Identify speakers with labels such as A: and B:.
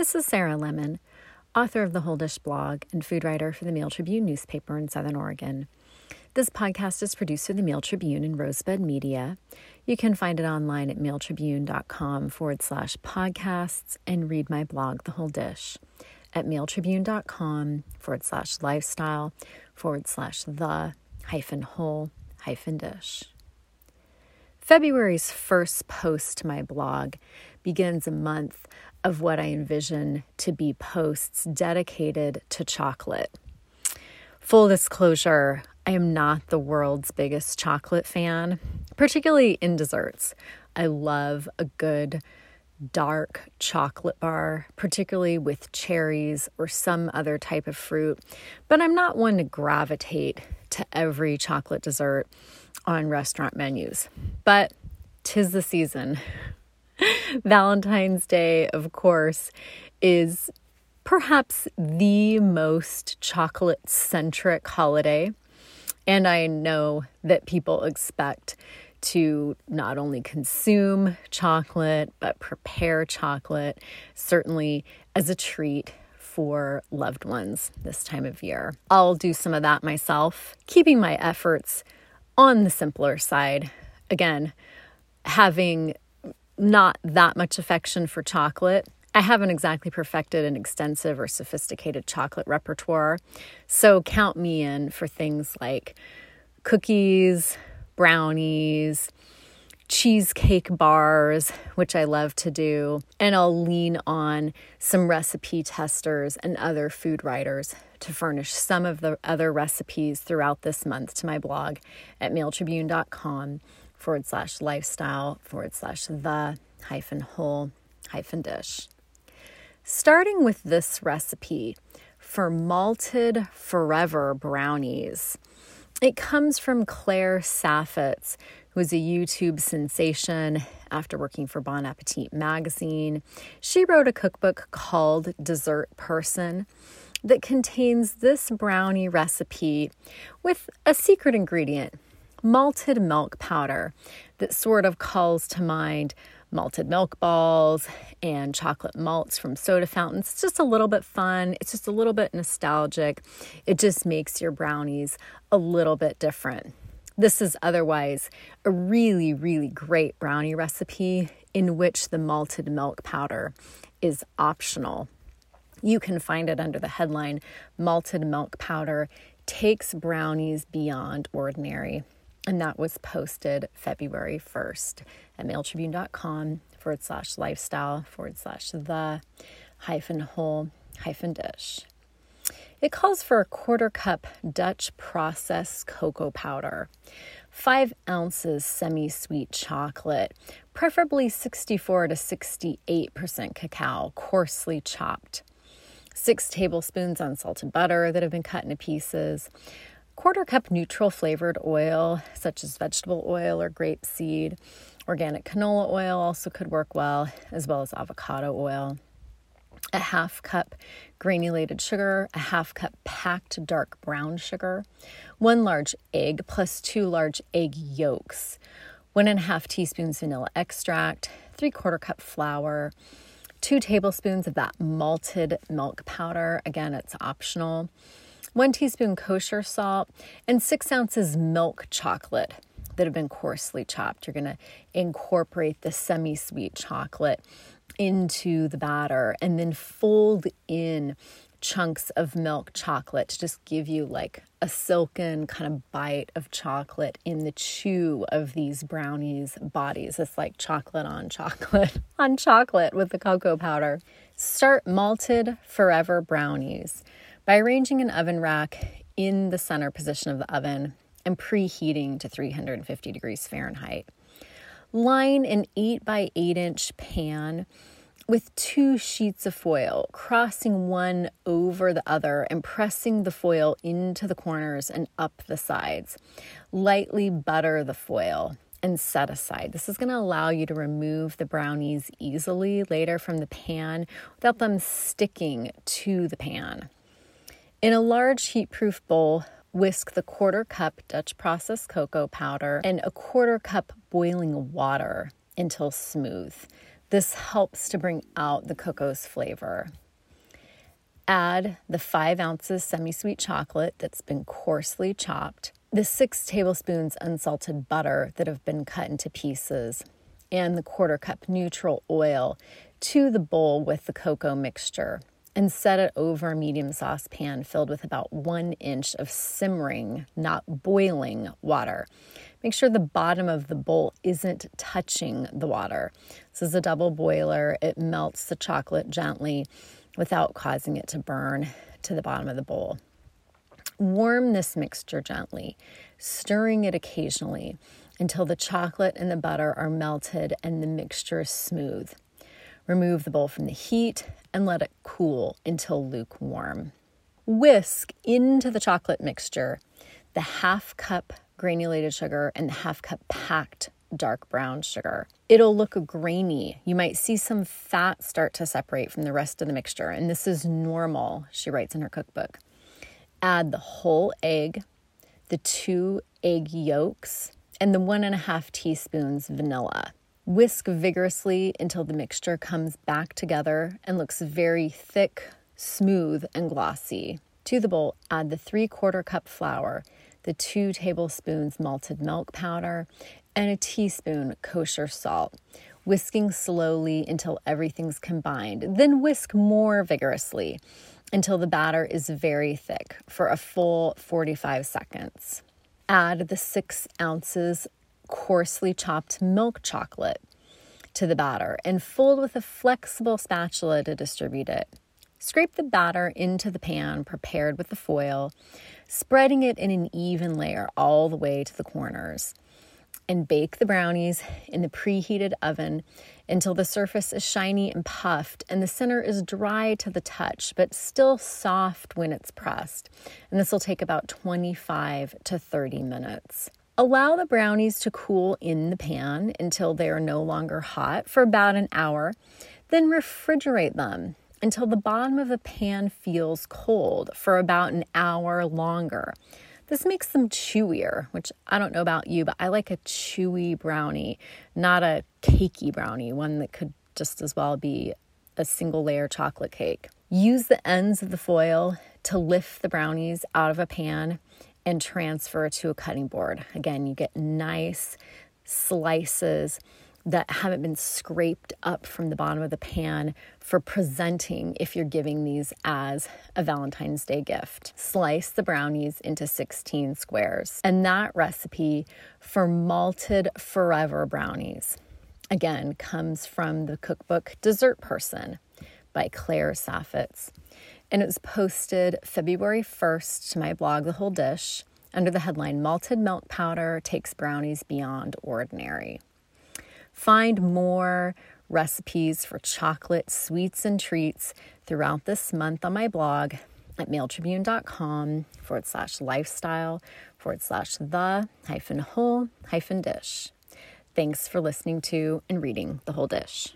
A: This is Sarah Lemon, author of the Whole Dish blog and food writer for the Mail Tribune newspaper in Southern Oregon. This podcast is produced through the Mail Tribune and Rosebud Media. You can find it online at mailtribune.com forward slash podcasts and read my blog, The Whole Dish, at mailtribune.com forward slash lifestyle forward slash the hyphen whole hyphen dish. February's first post to my blog begins a month of what I envision to be posts dedicated to chocolate. Full disclosure, I am not the world's biggest chocolate fan, particularly in desserts. I love a good dark chocolate bar, particularly with cherries or some other type of fruit, but I'm not one to gravitate to every chocolate dessert on restaurant menus. But tis the season. Valentine's Day, of course, is perhaps the most chocolate centric holiday. And I know that people expect to not only consume chocolate, but prepare chocolate, certainly as a treat for loved ones this time of year. I'll do some of that myself, keeping my efforts on the simpler side. Again, having not that much affection for chocolate. I haven't exactly perfected an extensive or sophisticated chocolate repertoire, so count me in for things like cookies, brownies, cheesecake bars, which I love to do, and I'll lean on some recipe testers and other food writers to furnish some of the other recipes throughout this month to my blog at mailtribune.com forward slash lifestyle forward slash the hyphen whole hyphen dish. Starting with this recipe for malted forever brownies. It comes from Claire Saffitz, who is a YouTube sensation after working for Bon Appetit magazine. She wrote a cookbook called Dessert Person that contains this brownie recipe with a secret ingredient malted milk powder that sort of calls to mind malted milk balls and chocolate malts from soda fountains. It's just a little bit fun. It's just a little bit nostalgic. It just makes your brownies a little bit different. This is otherwise a really, really great brownie recipe in which the malted milk powder is optional. You can find it under the headline Malted Milk Powder Takes Brownies Beyond Ordinary and that was posted February 1st at mailtribune.com forward slash lifestyle forward slash the hyphen whole hyphen dish. It calls for a quarter cup Dutch processed cocoa powder, five ounces semi sweet chocolate, preferably 64 to 68% cacao, coarsely chopped, six tablespoons unsalted butter that have been cut into pieces, quarter cup neutral flavored oil, such as vegetable oil or grape seed. Organic canola oil also could work well, as well as avocado oil. A half cup granulated sugar, a half cup packed dark brown sugar, one large egg plus two large egg yolks, one and a half teaspoons vanilla extract, three quarter cup flour, two tablespoons of that malted milk powder. Again, it's optional one teaspoon kosher salt, and six ounces milk chocolate that have been coarsely chopped. You're going to incorporate the semi sweet chocolate into the batter and then fold in chunks of milk chocolate to just give you like a silken kind of bite of chocolate in the chew of these brownies bodies. It's like chocolate on chocolate on chocolate with the cocoa powder. Start malted forever brownies by arranging an oven rack in the center position of the oven and preheating to 350 degrees Fahrenheit. Line an 8 by 8 inch pan with two sheets of foil, crossing one over the other and pressing the foil into the corners and up the sides. Lightly butter the foil and set aside. This is going to allow you to remove the brownies easily later from the pan without them sticking to the pan. In a large heat-proof bowl, whisk the quarter cup Dutch processed cocoa powder and a quarter cup boiling water until smooth. This helps to bring out the cocoa's flavor. Add the five ounces semi sweet chocolate that's been coarsely chopped, the six tablespoons unsalted butter that have been cut into pieces, and the quarter cup neutral oil to the bowl with the cocoa mixture and set it over a medium saucepan filled with about one inch of simmering, not boiling water. Make sure the bottom of the bowl isn't touching the water. This is a double boiler, it melts the chocolate gently without causing it to burn to the bottom of the bowl. Warm this mixture gently, stirring it occasionally until the chocolate and the butter are melted and the mixture is smooth. Remove the bowl from the heat and let it cool until lukewarm. Whisk into the chocolate mixture the half cup granulated sugar and the half cup packed dark brown sugar. It'll look grainy. You might see some fat start to separate from the rest of the mixture, and this is normal, she writes in her cookbook. Add the whole egg, the two egg yolks, and the one and a half teaspoons vanilla. Whisk vigorously until the mixture comes back together and looks very thick, smooth, and glossy. To the bowl, add the three quarter cup flour, the two tablespoons malted milk powder, and a teaspoon kosher salt, whisking slowly until everything's combined. Then whisk more vigorously until the batter is very thick for a full 45 seconds. Add the six ounces coarsely chopped milk chocolate to the batter and fold with a flexible spatula to distribute it. Scrape the batter into the pan prepared with the foil, spreading it in an even layer all the way to the corners and bake the brownies in the preheated oven until the surface is shiny and puffed and the center is dry to the touch but still soft when it's pressed. And this will take about 25 to 30 minutes. Allow the brownies to cool in the pan until they are no longer hot for about an hour. Then refrigerate them until the bottom of the pan feels cold for about an hour longer. This makes them chewier, which I don't know about you, but I like a chewy brownie, not a cakey brownie, one that could just as well be a single layer chocolate cake. Use the ends of the foil to lift the brownies out of a pan and transfer to a cutting board. Again, you get nice slices that haven't been scraped up from the bottom of the pan for presenting if you're giving these as a Valentine's Day gift. Slice the brownies into 16 squares. And that recipe for malted forever brownies, again, comes from the cookbook Dessert Person by Claire Saffitz. And it was posted February 1st to my blog, The Whole Dish, under the headline Malted Milk Powder Takes Brownies Beyond Ordinary. Find more recipes for chocolate, sweets, and treats throughout this month on my blog at mailtribune.com forward slash lifestyle forward slash the hyphen whole hyphen dish. Thanks for listening to and reading The Whole Dish.